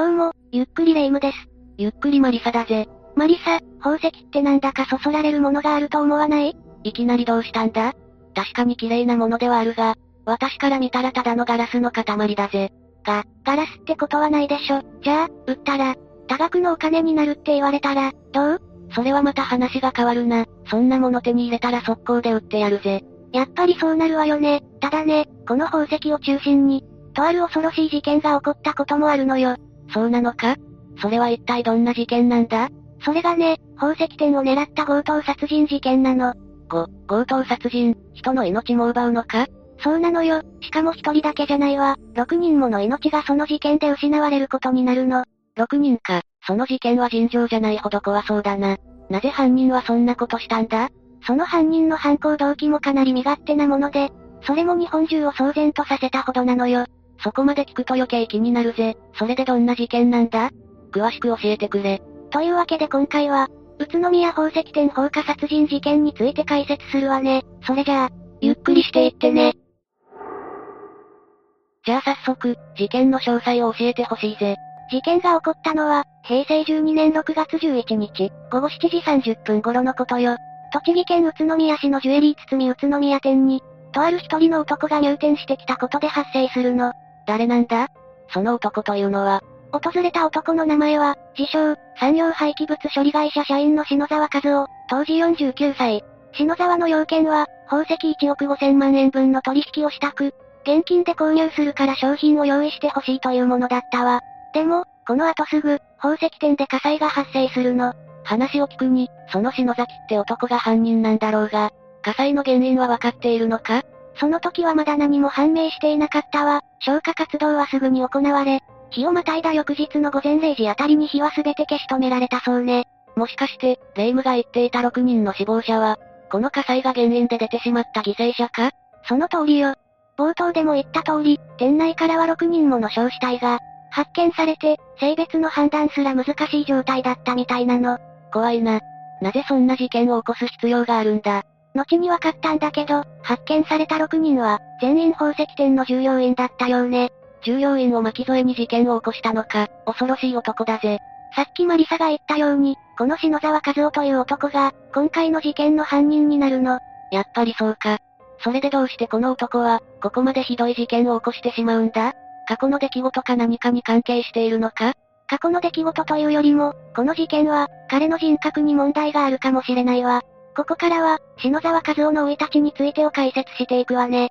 どうも、ゆっくりレ夢ムです。ゆっくりマリサだぜ。マリサ、宝石ってなんだかそそられるものがあると思わない？いきなりどうしたんだ？確かに綺麗なものではあるが、私から見たらただのガラスの塊だぜ。が、ガラスってことはないでしょ。じゃあ、売ったら、多額のお金になるって言われたら、どう？それはまた話が変わるな。そんなもの手に入れたら速攻で売ってやるぜ。やっぱりそうなるわよね。ただね、この宝石を中心に、とある恐ろしい事件が起こったこともあるのよ。そうなのか？それは一体どんな事件なんだ？それがね、宝石店を狙った強盗殺人事件なの。ご、強盗殺人、人の命も奪うのか？そうなのよ。しかも一人だけじゃないわ。6人もの命がその事件で失われることになるの。6人か。その事件は尋常じゃないほど怖そうだな。なぜ犯人はそんなことしたんだ？その犯人の犯行動機もかなり身勝手なもので、それも日本中を騒然とさせたほどなのよ。そこまで聞くと余計気になるぜ。それでどんな事件なんだ？詳しく教えてくれ。というわけで今回は、宇都宮宝石店放火殺人事件について解説するわね。それじゃあ、ゆっくりしていってね。じゃあ早速、事件の詳細を教えてほしいぜ。事件が起こったのは、平成12年6月11日、午後7時30分頃のことよ。栃木県宇都宮市のジュエリー包み宇都宮店に、とある一人の男が入店してきたことで発生するの。誰なんだ？その男というのは、訪れた男の名前は、自称、産業廃棄物処理会社社員の篠沢和夫、当時49歳。篠沢の要件は、宝石1億5000万円分の取引をしたく、現金で購入するから商品を用意してほしいというものだったわ。でも、この後すぐ、宝石店で火災が発生するの。話を聞くに、その篠崎って男が犯人なんだろうが、火災の原因はわかっているのか？その時はまだ何も判明していなかったわ。消火活動はすぐに行われ、日をまたいだ翌日の午前0時あたりに火は全て消し止められたそうね。もしかして、レイムが言っていた6人の死亡者は、この火災が原因で出てしまった犠牲者か？その通りよ。冒頭でも言った通り、店内からは6人もの焼死体が、発見されて、性別の判断すら難しい状態だったみたいなの。怖いな。なぜそんな事件を起こす必要があるんだ？後に分かったんだけど、発見された6人は、全員宝石店の従業員だったようね。従業員を巻き添えに事件を起こしたのか、恐ろしい男だぜ。さっきマリサが言ったように、この篠沢和夫という男が、今回の事件の犯人になるの。やっぱりそうか。それでどうしてこの男は、ここまでひどい事件を起こしてしまうんだ？過去の出来事か何かに関係しているのか？過去の出来事というよりも、この事件は、彼の人格に問題があるかもしれないわ。ここからは、篠沢和夫の生い立ちについてを解説していくわね。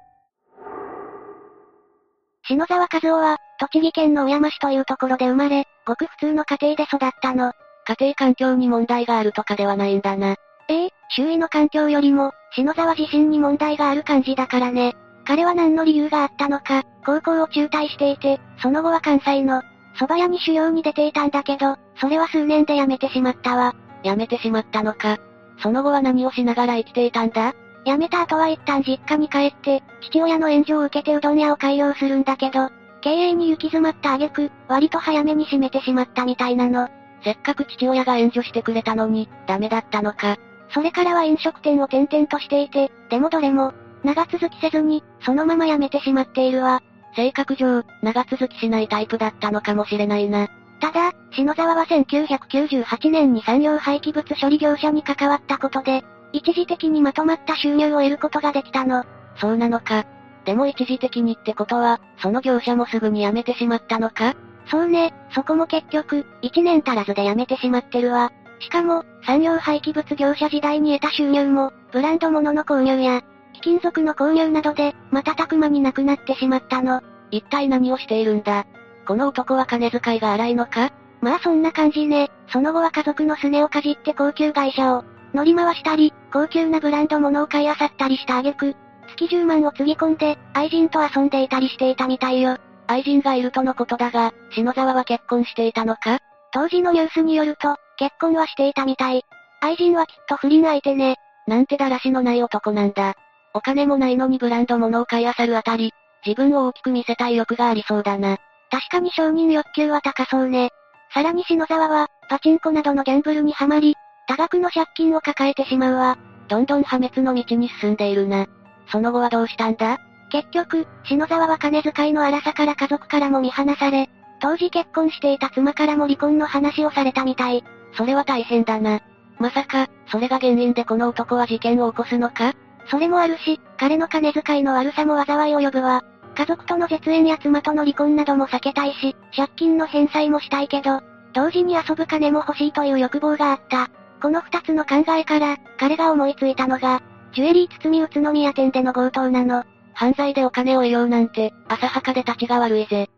篠沢和夫は、栃木県の小山市というところで生まれ、ごく普通の家庭で育ったの。家庭環境に問題があるとかではないんだな。ええ周囲の環境よりも、篠沢自身に問題がある感じだからね。彼は何の理由があったのか、高校を中退していて、その後は関西の、蕎麦屋に修行に出ていたんだけど、それは数年で辞めてしまったわ。辞めてしまったのか。その後は何をしながら生きていたんだ？辞めた後は一旦実家に帰って、父親の援助を受けてうどん屋を開業するんだけど、経営に行き詰まった挙句、割と早めに閉めてしまったみたいなの。せっかく父親が援助してくれたのに、ダメだったのか。それからは飲食店を転々としていて、でもどれも、長続きせずに、そのまま辞めてしまっているわ。性格上、長続きしないタイプだったのかもしれないな。ただ、篠沢は1998年に産業廃棄物処理業者に関わったことで、一時的にまとまった収入を得ることができたの。そうなのか。でも一時的にってことは、その業者もすぐに辞めてしまったのか？そうね、そこも結局、一年足らずで辞めてしまってるわ。しかも、産業廃棄物業者時代に得た収入も、ブランド物の購入や、貴金属の購入などで、瞬く間になくなってしまったの。一体何をしているんだ？この男は金遣いが荒いのか？まあそんな感じね。その後は家族のすねをかじって高級会社を乗り回したり、高級なブランド物を買い漁ったりした挙句、月10万をつぎ込んで、愛人と遊んでいたりしていたみたいよ。愛人がいるとのことだが、篠沢は結婚していたのか？当時のニュースによると、結婚はしていたみたい。愛人はきっと不倫相手ね。なんてだらしのない男なんだ。お金もないのにブランド物を買い漁るあたり、自分を大きく見せたい欲がありそうだな。確かに承認欲求は高そうね。さらに篠沢は、パチンコなどのギャンブルにはまり、多額の借金を抱えてしまうわ。どんどん破滅の道に進んでいるな。その後はどうしたんだ？結局、篠沢は金遣いの荒さから家族からも見放され、当時結婚していた妻からも離婚の話をされたみたい。それは大変だな。まさか、それが原因でこの男は事件を起こすのか？それもあるし、彼の金遣いの悪さも災いを呼ぶわ。家族との絶縁や妻との離婚なども避けたいし、借金の返済もしたいけど、同時に遊ぶ金も欲しいという欲望があった。この二つの考えから、彼が思いついたのが、ジュエリー包み宇都宮店での強盗なの。犯罪でお金を得ようなんて、浅はかで立ちが悪いぜ。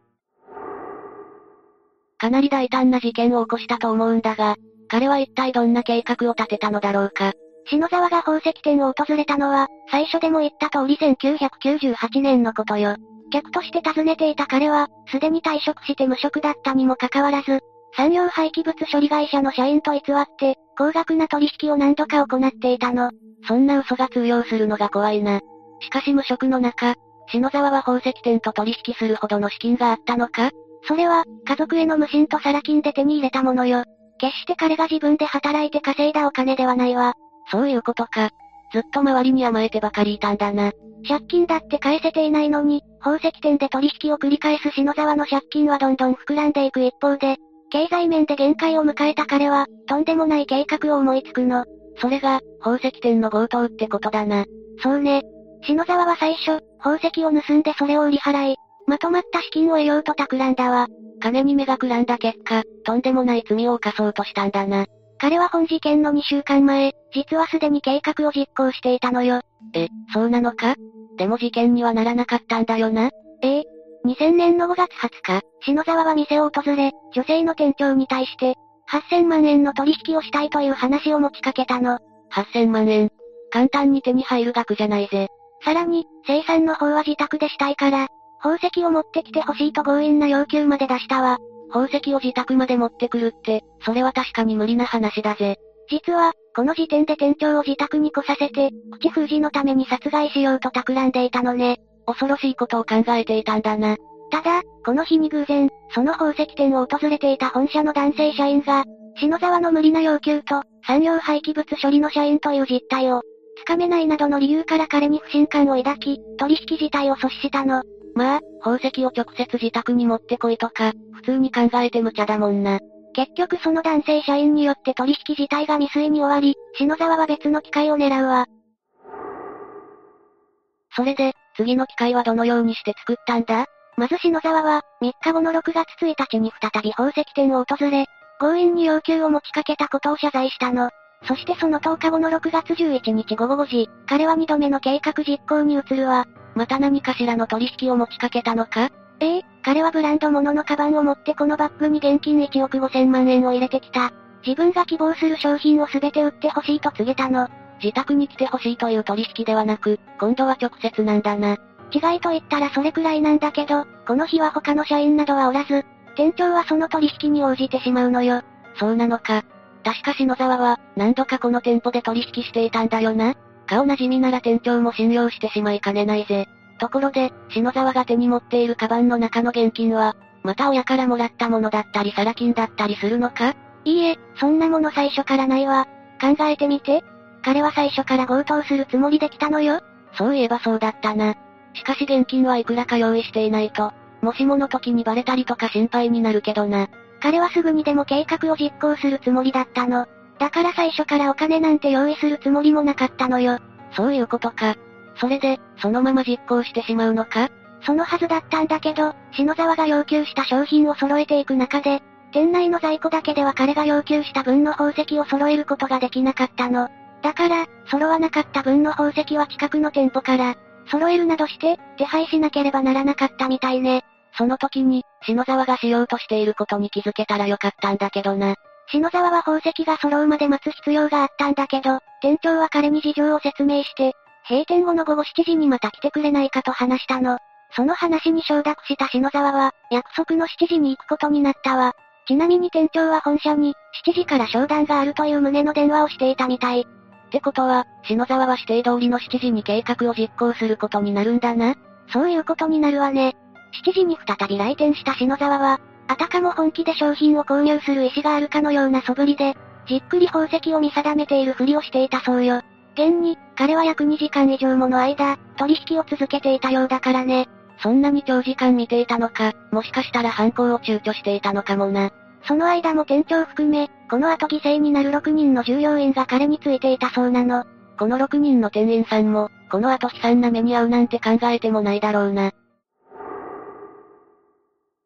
かなり大胆な事件を起こしたと思うんだが、彼は一体どんな計画を立てたのだろうか。篠沢が宝石店を訪れたのは、最初でも言った通り1998年のことよ。客として訪ねていた彼は、すでに退職して無職だったにもかかわらず、産業廃棄物処理会社の社員と偽って、高額な取引を何度か行っていたの。そんな嘘が通用するのが怖いな。しかし無職の中、篠沢は宝石店と取引するほどの資金があったのか？それは、家族への無心とサラ金で手に入れたものよ。決して彼が自分で働いて稼いだお金ではないわ。そういうことか。ずっと周りに甘えてばかりいたんだな。借金だって返せていないのに、宝石店で取引を繰り返す篠沢の借金はどんどん膨らんでいく一方で、経済面で限界を迎えた彼は、とんでもない計画を思いつくの。それが、宝石店の強盗ってことだな。そうね。篠沢は最初、宝石を盗んでそれを売り払い、まとまった資金を得ようと企んだわ。金に目がくらんだ結果、とんでもない罪を犯そうとしたんだな。彼は本事件の2週間前、実はすでに計画を実行していたのよ。え、そうなのか？でも事件にはならなかったんだよな。ええ。2000年の5月20日、篠沢は店を訪れ、女性の店長に対して、8000万円の取引をしたいという話を持ちかけたの。8000万円。簡単に手に入る額じゃないぜ。さらに、生産の方は自宅でしたいから、宝石を持ってきてほしいと強引な要求まで出したわ。宝石を自宅まで持ってくるって、それは確かに無理な話だぜ。実は、この時点で店長を自宅に来させて、口封じのために殺害しようと企んでいたのね。恐ろしいことを考えていたんだな。ただ、この日に偶然、その宝石店を訪れていた本社の男性社員が、篠沢の無理な要求と、産業廃棄物処理の社員という実態を、つかめないなどの理由から彼に不信感を抱き、取引自体を阻止したの。まあ、宝石を直接自宅に持ってこいとか、普通に考えて無茶だもんな。結局その男性社員によって取引自体が未遂に終わり、篠沢は別の機会を狙うわ。それで、次の機会はどのようにして作ったんだ？まず篠沢は、3日後の6月1日に再び宝石店を訪れ、強引に要求を持ちかけたことを謝罪したの。そしてその10日後の6月11日午後5時、彼は2度目の計画実行に移るわ。また何かしらの取引を持ちかけたのか？ええ、彼はブランド物のカバンを持ってこのバッグに現金1億5千万円を入れてきた。自分が希望する商品を全て売ってほしいと告げたの。自宅に来てほしいという取引ではなく、今度は直接なんだな。違いと言ったらそれくらいなんだけど、この日は他の社員などはおらず、店長はその取引に応じてしまうのよ。そうなのか。確か篠沢は、何度かこの店舗で取引していたんだよな。顔なじみなら店長も信用してしまいかねないぜ。ところで、篠沢が手に持っているカバンの中の現金は、また親からもらったものだったりサラ金だったりするのか？いいえ、そんなもの最初からないわ。考えてみて。彼は最初から強盗するつもりで来たのよ。そういえばそうだったな。しかし現金はいくらか用意していないと、もしもの時にバレたりとか心配になるけどな。彼はすぐにでも計画を実行するつもりだったの。だから最初からお金なんて用意するつもりもなかったのよ。そういうことか。それで、そのまま実行してしまうのか？そのはずだったんだけど、篠沢が要求した商品を揃えていく中で、店内の在庫だけでは彼が要求した分の宝石を揃えることができなかったの。だから、揃わなかった分の宝石は近くの店舗から、揃えるなどして、手配しなければならなかったみたいね。その時に、篠沢がしようとしていることに気づけたらよかったんだけどな。篠沢は宝石が揃うまで待つ必要があったんだけど、店長は彼に事情を説明して、閉店後の午後7時にまた来てくれないかと話したの。その話に承諾した篠沢は、約束の7時に行くことになったわ。ちなみに店長は本社に、7時から商談があるという旨の電話をしていたみたい。ってことは、篠沢は指定通りの7時に計画を実行することになるんだな。そういうことになるわね。7時に再び来店した篠沢は、あたかも本気で商品を購入する意思があるかのような素振りで、じっくり宝石を見定めているふりをしていたそうよ。現に、彼は約2時間以上もの間、取引を続けていたようだからね。そんなに長時間見ていたのか、もしかしたら犯行を躊躇していたのかもな。その間も店長含め、この後犠牲になる6人の従業員が彼についていたそうなの。この6人の店員さんも、この後悲惨な目に遭うなんて考えてもないだろうな。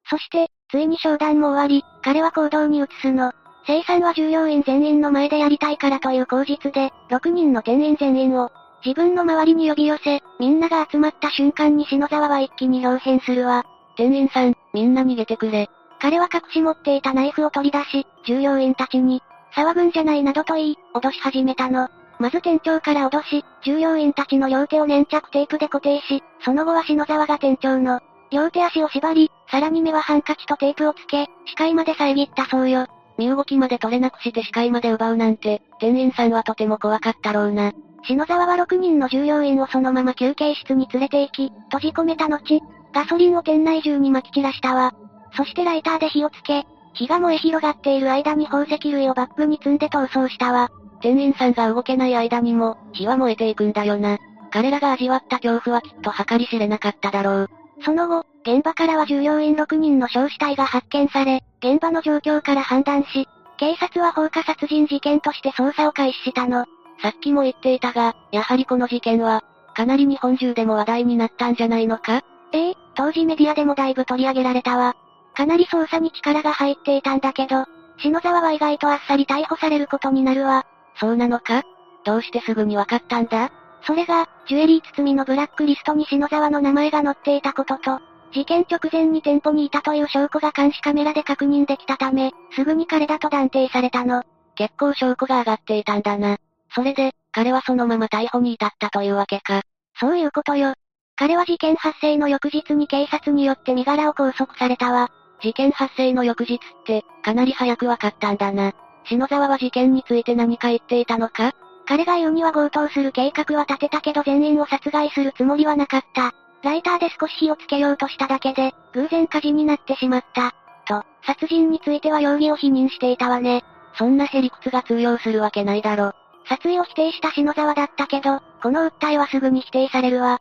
そして、ついに商談も終わり、彼は行動に移すの。生産は従業員全員の前でやりたいからという口実で、6人の店員全員を、自分の周りに呼び寄せ、みんなが集まった瞬間に篠沢は一気に表変するわ。店員さん、みんな逃げてくれ。彼は隠し持っていたナイフを取り出し、従業員たちに、騒ぐんじゃないなどと言い、脅し始めたの。まず店長から脅し、従業員たちの両手を粘着テープで固定し、その後は篠沢が店長の、両手足を縛り、さらに目はハンカチとテープをつけ、視界まで遮ったそうよ。身動きまで取れなくして視界まで奪うなんて、店員さんはとても怖かったろうな。篠沢は6人の従業員をそのまま休憩室に連れて行き、閉じ込めた後、ガソリンを店内中に撒き散らしたわ。そしてライターで火をつけ、火が燃え広がっている間に宝石類をバッグに積んで逃走したわ。店員さんが動けない間にも、火は燃えていくんだよな。彼らが味わった恐怖はきっと計り知れなかっただろう。その後、現場からは従業員6人の焼死体が発見され、現場の状況から判断し、警察は放火殺人事件として捜査を開始したの。さっきも言っていたが、やはりこの事件は、かなり日本中でも話題になったんじゃないのか？ええ当時メディアでもだいぶ取り上げられたわ。かなり捜査に力が入っていたんだけど、篠沢は意外とあっさり逮捕されることになるわ。そうなのか？どうしてすぐにわかったんだ？それが、ジュエリー包みのブラックリストに篠沢の名前が載っていたことと、事件直前に店舗にいたという証拠が監視カメラで確認できたため、すぐに彼だと断定されたの。結構証拠が上がっていたんだな。それで、彼はそのまま逮捕に至ったというわけか。そういうことよ。彼は事件発生の翌日に警察によって身柄を拘束されたわ。事件発生の翌日って、かなり早くわかったんだな。篠沢は事件について何か言っていたのか？彼が言うには強盗する計画は立てたけど全員を殺害するつもりはなかった。ライターで少し火をつけようとしただけで、偶然火事になってしまった。と、殺人については容疑を否認していたわね。そんなへりくつが通用するわけないだろ。殺意を否定した篠沢だったけど、この訴えはすぐに否定されるわ。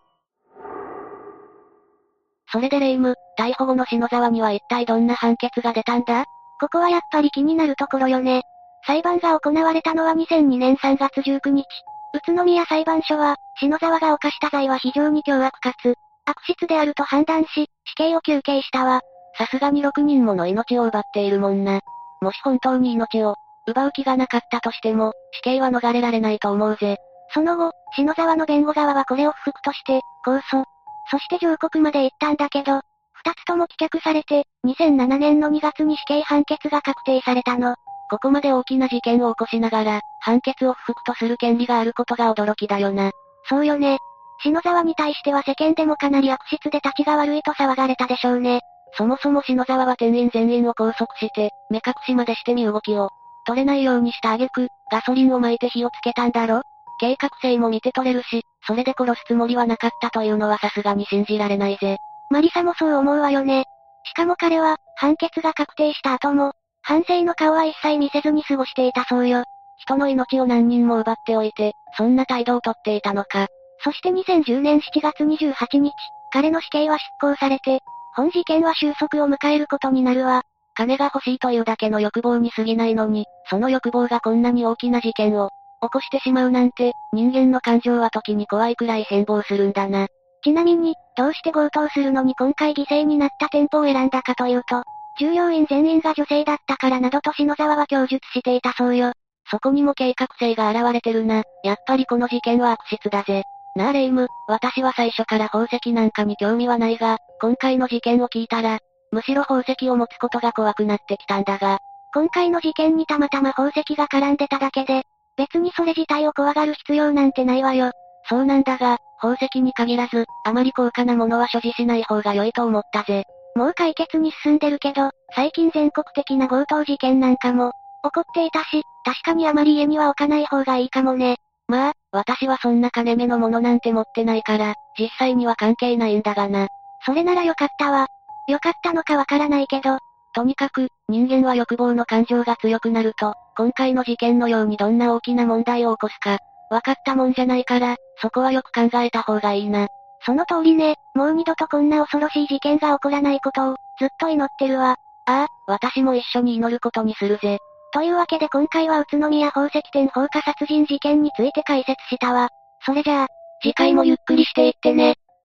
それでレイム、逮捕後の篠沢には一体どんな判決が出たんだ？ここはやっぱり気になるところよね。裁判が行われたのは2002年3月19日。宇都宮裁判所は、篠沢が犯した罪は非常に凶悪かつ、悪質であると判断し、死刑を求刑したわ。さすがに6人もの命を奪っているもんな。もし本当に命を、奪う気がなかったとしても、死刑は逃れられないと思うぜ。その後、篠沢の弁護側はこれを不服として、控訴。そして上告まで行ったんだけど、二つとも棄却されて、2007年の2月に死刑判決が確定されたの。ここまで大きな事件を起こしながら、判決を不服とする権利があることが驚きだよな。そうよね。篠沢に対しては世間でもかなり悪質で立ちが悪いと騒がれたでしょうね。そもそも篠沢は店員全員を拘束して、目隠しまでして身動きを取れないようにした挙句、ガソリンを撒いて火をつけたんだろ？計画性も見て取れるし、それで殺すつもりはなかったというのはさすがに信じられないぜ。マリサもそう思うわよね。しかも彼は、判決が確定した後も、反省の顔は一切見せずに過ごしていたそうよ。人の命を何人も奪っておいて、そんな態度をとっていたのか。そして2010年7月28日、彼の死刑は執行されて、本事件は収束を迎えることになるわ。金が欲しいというだけの欲望に過ぎないのに、その欲望がこんなに大きな事件を起こしてしまうなんて、人間の感情は時に怖いくらい変貌するんだな。ちなみに、どうして強盗するのに今回犠牲になった店舗を選んだかというと、従業員全員が女性だったからなどと篠沢は供述していたそうよ。そこにも計画性が現れてるな。やっぱりこの事件は悪質だぜ。なあレイム、私は最初から宝石なんかに興味はないが、今回の事件を聞いたら、むしろ宝石を持つことが怖くなってきたんだが、今回の事件にたまたま宝石が絡んでただけで、別にそれ自体を怖がる必要なんてないわよ。そうなんだが、宝石に限らず、あまり高価なものは所持しない方が良いと思ったぜ。もう解決に進んでるけど、最近全国的な強盗事件なんかも、起こっていたし、確かにあまり家には置かない方がいいかもね。まあ、私はそんな金目のものなんて持ってないから、実際には関係ないんだがな。それならよかったわ。よかったのかわからないけど、とにかく、人間は欲望の感情が強くなると、今回の事件のようにどんな大きな問題を起こすか、わかったもんじゃないから、そこはよく考えた方がいいな。その通りね、もう二度とこんな恐ろしい事件が起こらないことを、ずっと祈ってるわ。ああ、私も一緒に祈ることにするぜ。というわけで今回は宇都宮宝石店放火殺人事件について解説したわ。それじゃあ、次回もゆっくりしていってね。